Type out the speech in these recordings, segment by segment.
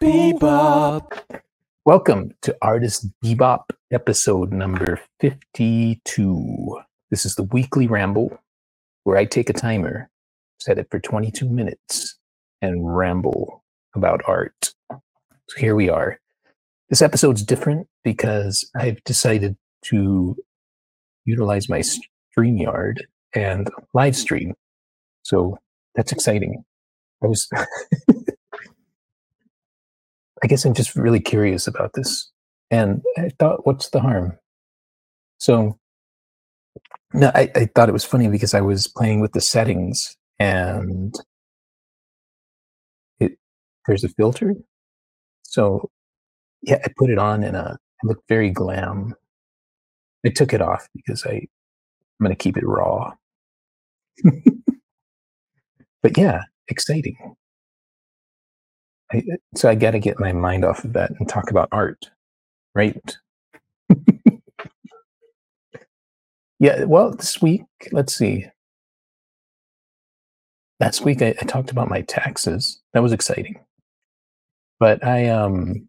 Bebop. Welcome to Artist Bebop episode number 52. This is the weekly ramble where I take a timer, set it for 22 minutes, and ramble about art. So here we are. This episode's different because I've decided to utilize my StreamYard and live stream. So that's exciting. I was I guess I'm just really curious about this. And I thought, what's the harm? So, no, I, I thought it was funny because I was playing with the settings and it there's a filter. So, yeah, I put it on and uh, it looked very glam. I took it off because I, I'm to keep it raw. but yeah, exciting. I, so I got to get my mind off of that and talk about art, right? yeah. Well, this week, let's see. Last week I, I talked about my taxes. That was exciting, but I um,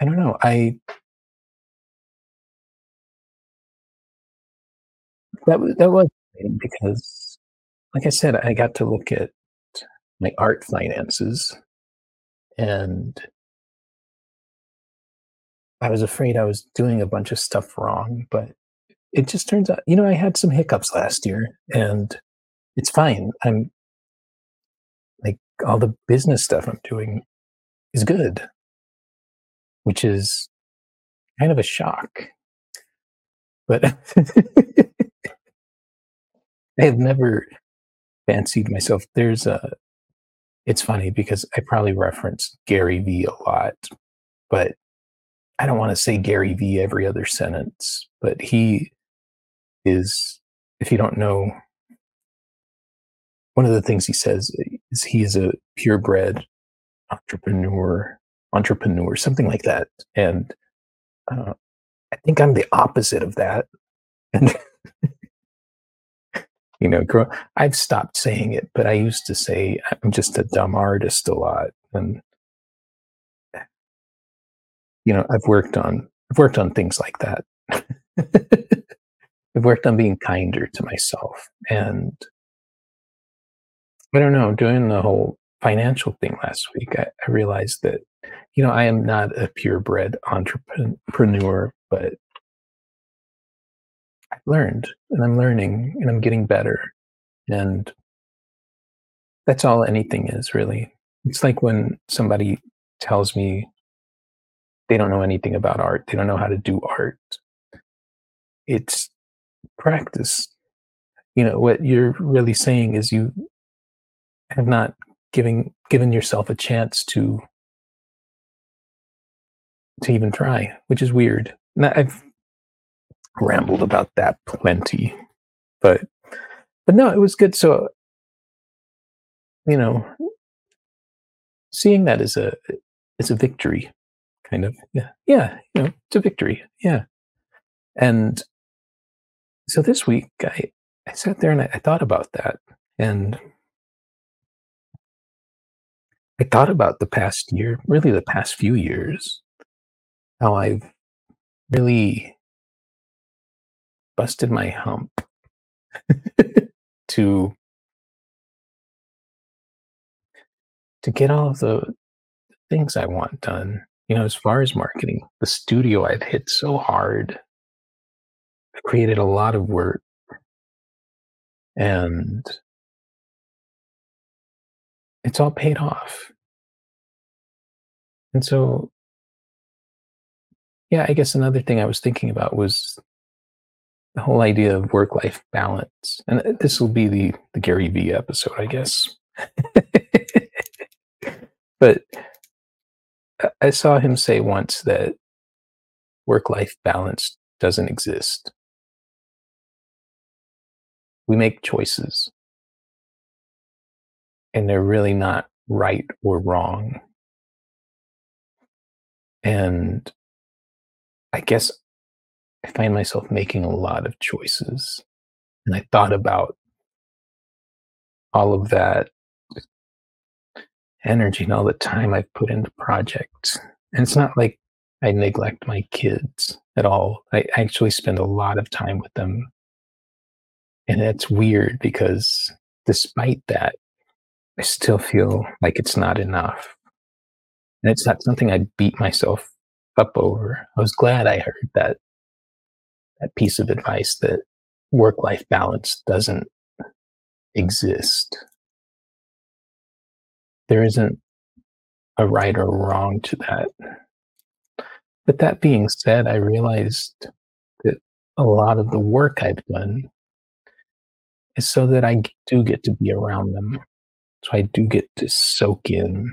I don't know. I that that was because, like I said, I got to look at my art finances and I was afraid I was doing a bunch of stuff wrong, but it just turns out, you know, I had some hiccups last year and it's fine. I'm like all the business stuff I'm doing is good, which is kind of a shock. But I have never fancied myself. There's a it's funny because I probably reference Gary Vee a lot, but I don't want to say Gary Vee every other sentence, but he is, if you don't know, one of the things he says is he is a purebred entrepreneur, entrepreneur, something like that. And uh, I think I'm the opposite of that. And you know grow, i've stopped saying it but i used to say i'm just a dumb artist a lot and you know i've worked on i've worked on things like that. I've worked on being kinder to myself and i don't know doing the whole financial thing last week I, I realized that you know i am not a purebred entrepreneur but learned and I'm learning and I'm getting better. And that's all anything is really. It's like when somebody tells me they don't know anything about art, they don't know how to do art. It's practice. You know, what you're really saying is you have not giving given yourself a chance to to even try, which is weird. Now, I've rambled about that plenty. But but no, it was good. So you know, seeing that as a as a victory, kind of. Yeah, yeah, you know, it's a victory. Yeah, and so this week I I sat there and I, I thought about that, and I thought about the past year, really the past few years, how I've really busted my hump to to get all of the things I want done. You know, as far as marketing, the studio I've hit so hard. I've created a lot of work. And it's all paid off. And so, yeah, I guess another thing I was thinking about was the whole idea of work life balance. And uh, this will be the, the Gary Vee episode, I guess. but I saw him say once that work life balance doesn't exist. We make choices, and they're really not right or wrong. And I guess I find myself making a lot of choices. And I thought about all of that energy and all the time I've put into projects. And it's not like I neglect my kids at all. I actually spend a lot of time with them. And it's weird because despite that, I still feel like it's not enough. And it's not something I beat myself up over. I was glad I heard that that piece of advice that work life balance doesn't exist. There isn't a right or wrong to that. But that being said, I realized that a lot of the work I've done is so that I do get to be around them. So I do get to soak in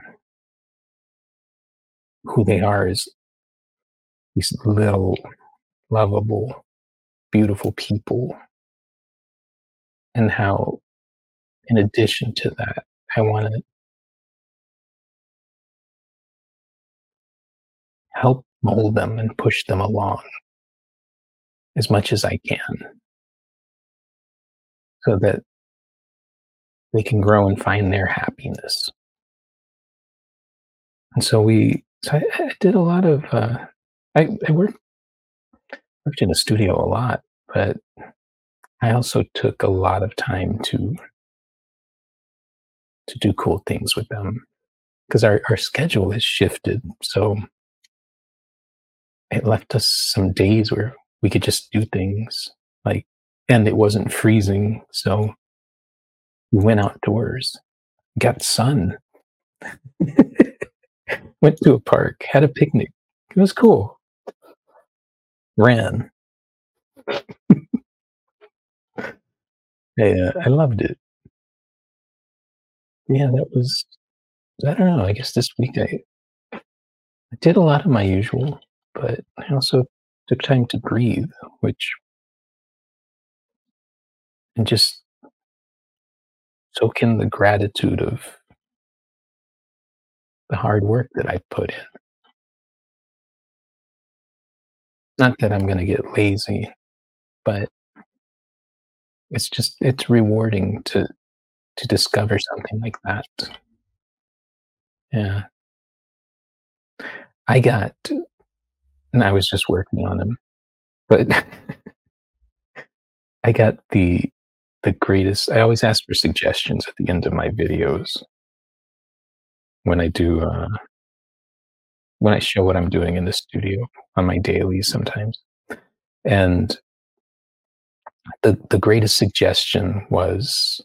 who they are as these little, lovable, beautiful people. And how, in addition to that, I want to help mold them and push them along as much as I can so that they can grow and find their happiness. And so we, so I, I did a lot of, uh, I, I worked, worked in a studio a lot, but I also took a lot of time to, to do cool things with them because our, our schedule has shifted. So it left us some days where we could just do things like, and it wasn't freezing. So we went outdoors, got sun, went to a park, had a picnic. It was cool. Ran. yeah, I loved it. Yeah, that was, I don't know, I guess this week I, I did a lot of my usual but I also took time to breathe, which and just soak in the gratitude of the hard work that I put in. Not that I'm going to get lazy, but it's just it's rewarding to to discover something like that. Yeah. I got and I was just working on them. But I got the the greatest I always ask for suggestions at the end of my videos when I do uh when I show what I'm doing in the studio on my dailies sometimes. And the the greatest suggestion was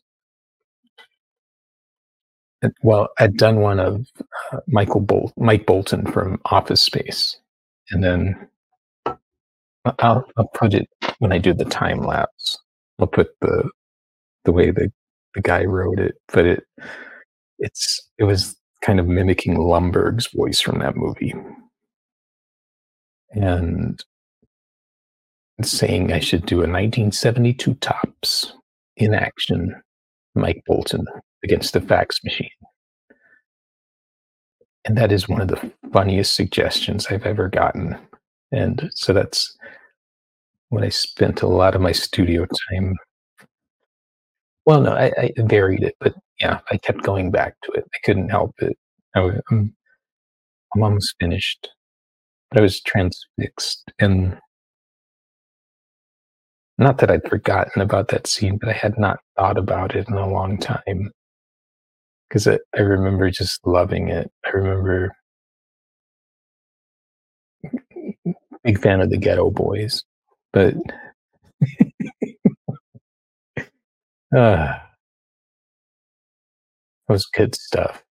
well, I'd done one of uh, Michael Bolt, Mike Bolton from Office Space, and then I'll I'll put it when I do the time lapse. I'll put the the way the the guy wrote it, but it it's it was kind of mimicking Lumbergh's voice from that movie, and saying I should do a 1972 Topps in action, Mike Bolton against the fax machine. And that is one of the funniest suggestions I've ever gotten. And so that's when I spent a lot of my studio time. Well, no, I, I varied it, but yeah, I kept going back to it. I couldn't help it. I, am I'm almost finished, but I was transfixed. And not that I'd forgotten about that scene, but I had not thought about it in a long time because I, I remember just loving it. I remember big fan of the Geto Boys, but uh, that was good stuff.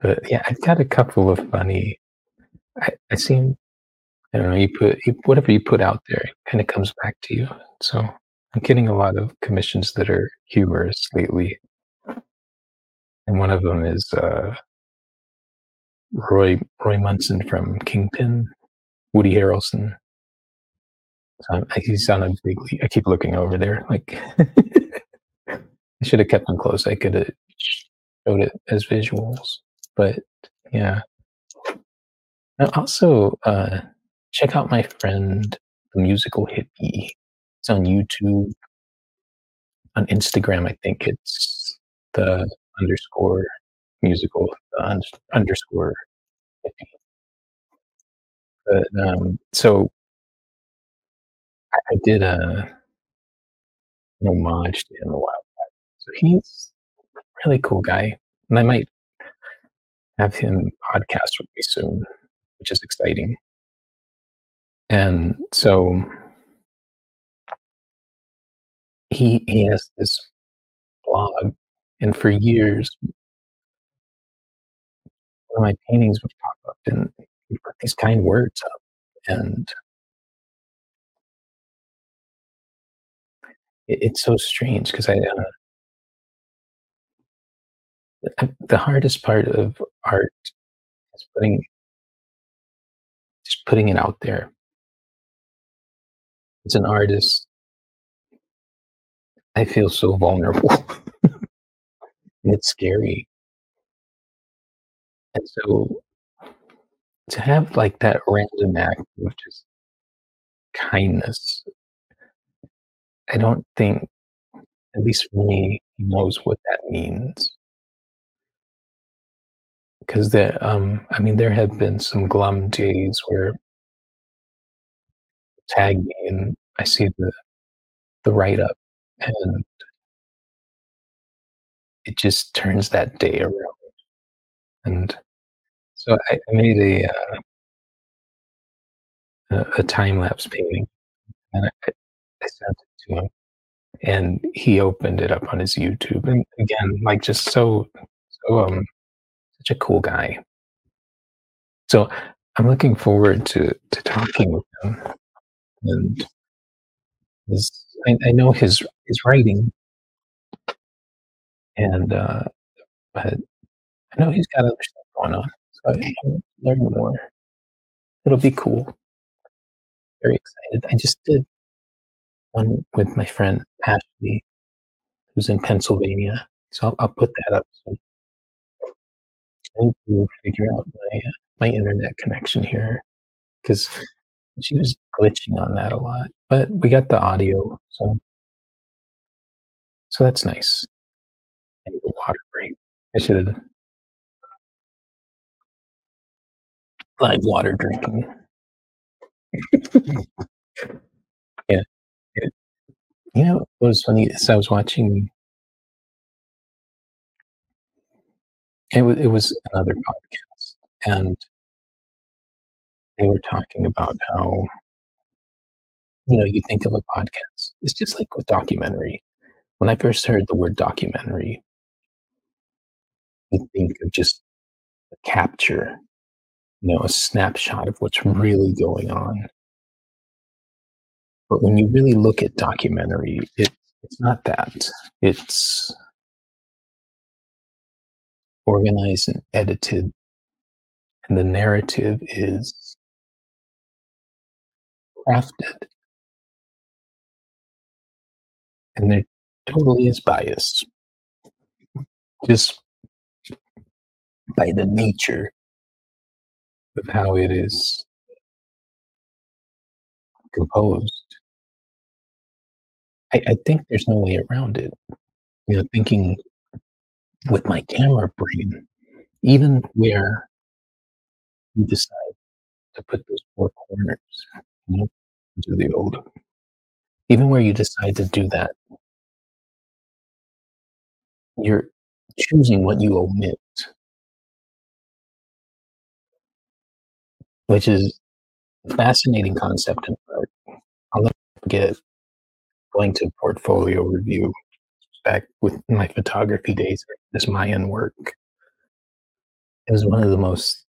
But yeah, I've got a couple of funny. I, I seem, I don't know. You put you, whatever you put out there, it kind of comes back to you. So I'm getting a lot of commissions that are humorous lately and one of them is uh, Roy Roy Munson from Kingpin, Woody Harrelson. So he's on a big. I keep looking over there, like I should have kept him close. I could have showed it as visuals, but yeah. also, uh, check out my friend, the musical hippie. It's on YouTube, on Instagram. I think it's the underscore musical un- underscore hippie. But um, so I, did a an homage to him a while back. So he's a really cool guy, and I might have him podcast with me soon, which is exciting. And so he he has this blog, and for years, one of my paintings would pop up, and he put these kind words up, and it, it's so strange because I uh, the hardest part of art is putting just putting it out there. As an artist, I feel so vulnerable. it's scary. And so to have like that random act of just kindness, I don't think, at least for me, he knows what that means. Because there, um, I mean, there have been some glum days where tag me and I see the the write up, and it just turns that day around. And so I, I made a uh, a, a time lapse painting, and I, I sent it to him, and he opened it up on his YouTube, and again, like just so so um such a cool guy. So I'm looking forward to to talking with him, and his, I, I know his his writing, and uh, but I know he's got other stuff going on, so I can learn more. It'll be cool. Very excited. I just did one with my friend Ashley, who's in Pennsylvania, so I'll, I'll put that up. I need to figure out my my internet connection here because she was glitching on that a lot. But we got the audio, so so that's nice. Water break. I should have live water drinking. you know, it was funny. So I was watching. It was it was another podcast, and they were talking about how you know you think of a podcast. It's just like with documentary. When I first heard the word documentary, you think of just a capture, you know, a snapshot of what's really going on. But when you really look at documentary, it it's not that. It's organized and edited, and the narrative is crafted, and there totally is bias just by the nature of how it is composed. I, I think there's no way around it. You know, thinking with my camera brain, even where you decide to put those four corners, you know, to the old, even where you decide to do that, you're choosing what you omit, which is a fascinating concept in art. I'll never forget going to portfolio review back with my photography days, this Mayan work. It was one of the most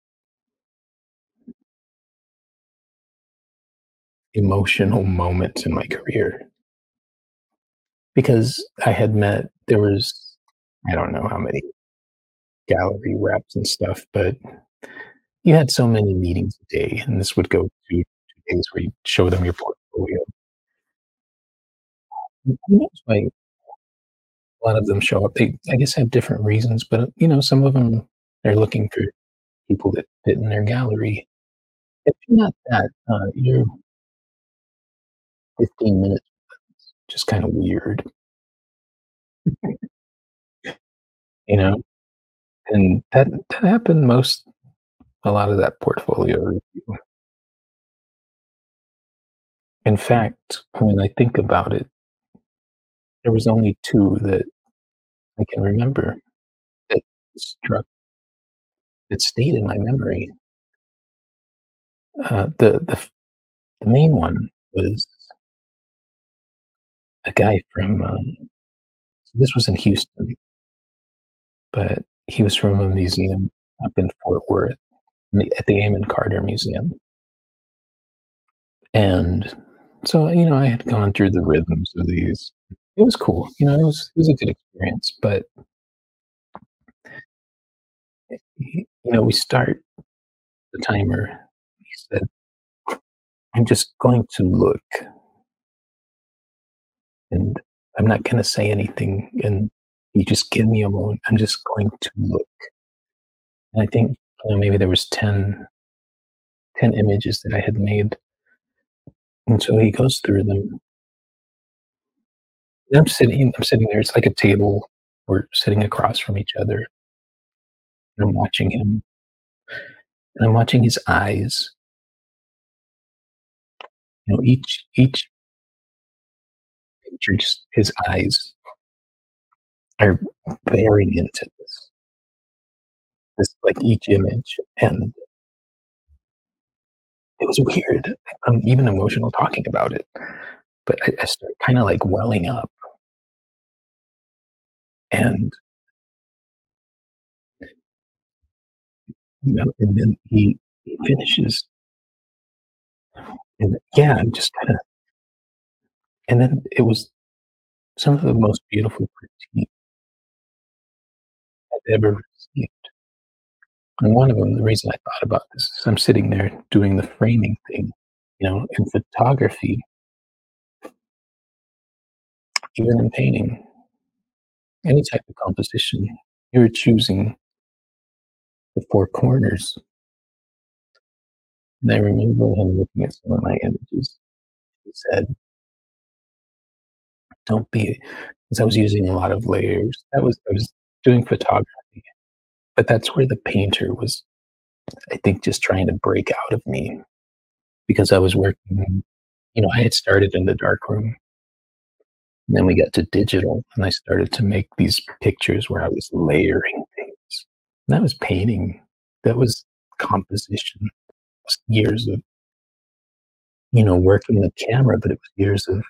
emotional moments in my career because I had met, there was, I don't know how many gallery reps and stuff, but you had so many meetings a day, and this would go to days where you show them your portfolio. Who knows why a lot of them show up? They, I guess, have different reasons, but you know, some of them they're looking for people that fit in their gallery. If you're not that, uh, you're 15 minutes, just kind of weird. you know? And that that happened most a lot of that portfolio review. In fact, when I think about it there was only 2 that I can remember that struck that stayed in my memory. Uh, the the the main one was a guy from, um this was in Houston but he was from a museum up in Fort Worth, at the Amon Carter Museum. And so, you know, I had gone through the rhythms of these. It was cool, you know, it was it was a good experience, but you know, we start the timer. He said, "I'm just going to look" "and I'm not gonna say anything, and you just give me a moment. I'm just going to look." And I think, you know, maybe there was 10 10 images that I had made. And so he goes through them and I'm sitting I'm sitting there, it's like a table. We're sitting across from each other. And I'm watching him. And I'm watching his eyes. You know, each each picture, just his eyes are very into this. This like, each image, and it was weird. I'm even emotional talking about it, but I I start kinda, like, welling up. And you know, and then he he finishes. And yeah, I'm just kinda and then it was some of the most beautiful critique I've ever received. And one of them, the reason I thought about this is I'm sitting there doing the framing thing, you know, in photography. Even in painting any type of composition, you're choosing the 4 corners. And I remember him looking at some of my images. He said "Don't be, because I was using a lot of layers. That was I was doing photography, but that's where the painter was, I think, just trying to break out of me because I was working you know, I had started in the darkroom. Then we got to digital, and I started to make these pictures where I was layering things. That was painting. That was composition. Was years of you know, working the camera, but it was years of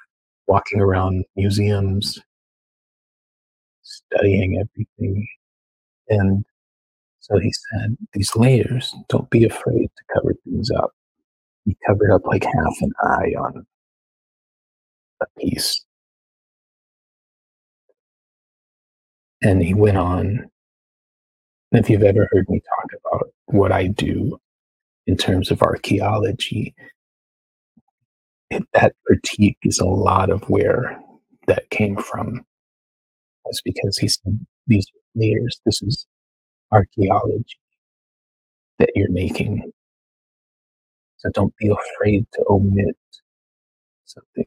walking around museums studying everything. And so he said, "These layers, don't be afraid to cover things up." He covered up, like, half an eye on a piece. And he went on if you've ever heard me talk about what I do in terms of archaeology, that critique is a lot of where that came from. Was because he said, "These layers, this is archaeology "that you're making." So don't be afraid to omit something.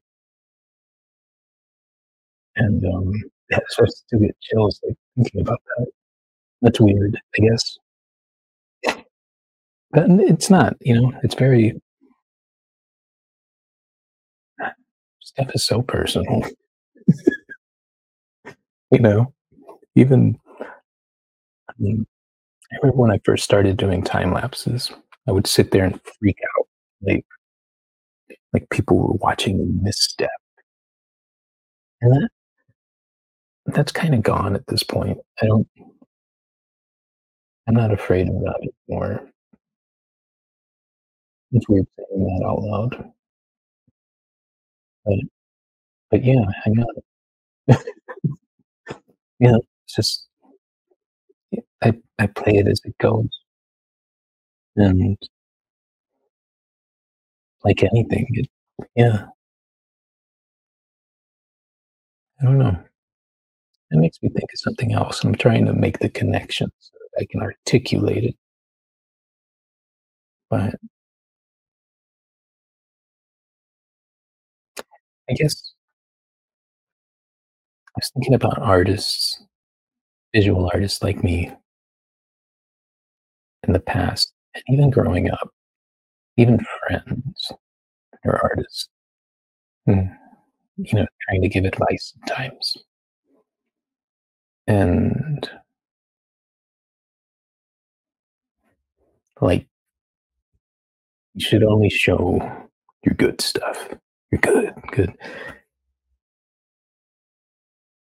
And, um, yeah, starts to get chills, like, thinking about that. That's weird, I guess. But it's not, you know, it's very Stuff is so personal. You know? Even I mean, I remember when I first started doing time lapses, I would sit there and freak out, like like people were watching misstep. And that that's kinda gone at this point. I don't I'm not afraid of that anymore. It's weird saying that out loud. But but, yeah, I got it. Yeah, it's just I I play it as it goes. And like anything, it yeah. I don't know. It makes me think of something else, I'm trying to make the connection so that I can articulate it. But I guess I was thinking about artists visual artists like me in the past, and even growing up, even friends or artists, hmm, you know, trying to give advice sometimes. And like, you should only show your good stuff. You're good, good.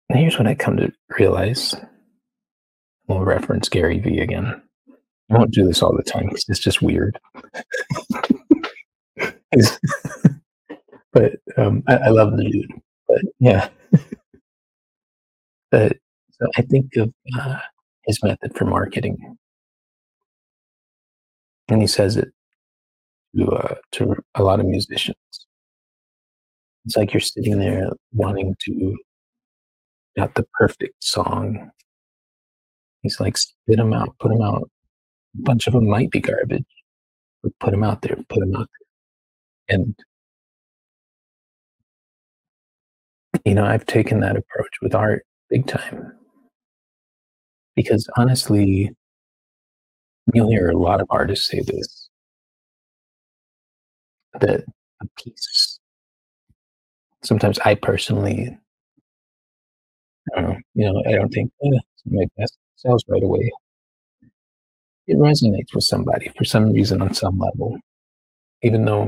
And here's what I come to realize. We'll reference Gary Vee again. I won't do this all the time because it's just weird. but um, I, I, love the dude. But yeah. but so I think of uh, his method for marketing, and he says it to uh, to a lot of musicians. It's like you're sitting there wanting to got the perfect song. He's like, spit them out, put them out. A bunch of them might be garbage, but put them out there, put them out there. And, you know, I've taken that approach with art big time. Because honestly, you'll hear a lot of artists say this that a piece, sometimes I personally uh, you know, I don't think eh, my best sells right away. It resonates with somebody for some reason on some level, even though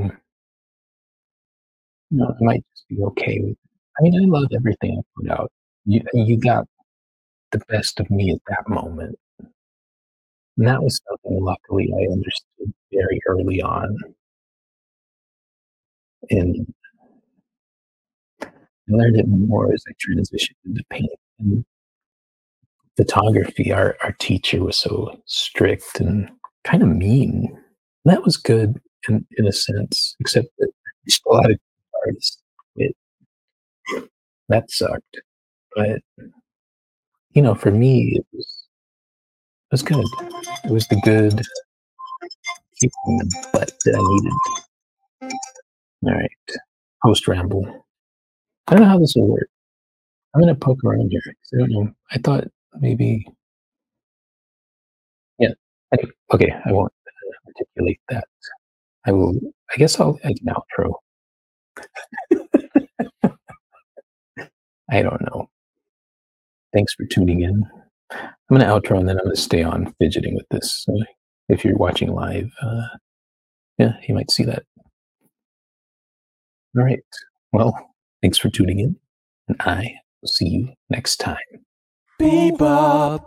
you know I might just be okay with. It. I mean, I love everything I put out. You you got the best of me at that moment, and that was something luckily I understood very early on. And I learned it more as I transitioned into paint and photography. Our our teacher was so strict and kind of mean. And That was good in, in a sense, except that a lot of artists it that sucked. But you know, for me it was it was good. It was the good kicking the butt that I needed. All right. Post ramble. I don't know how this will work. I'm gonna poke around here I don't know. I thought maybe Yeah. Okay, I won't uh, articulate that. I will I guess I'll I can outro. I don't know. Thanks for tuning in. I'm gonna outro and then I'm gonna stay on fidgeting with this. So if you're watching live, uh, yeah, you might see that. All right. Well, Thanks for tuning in, and I will see you next time. Bebop.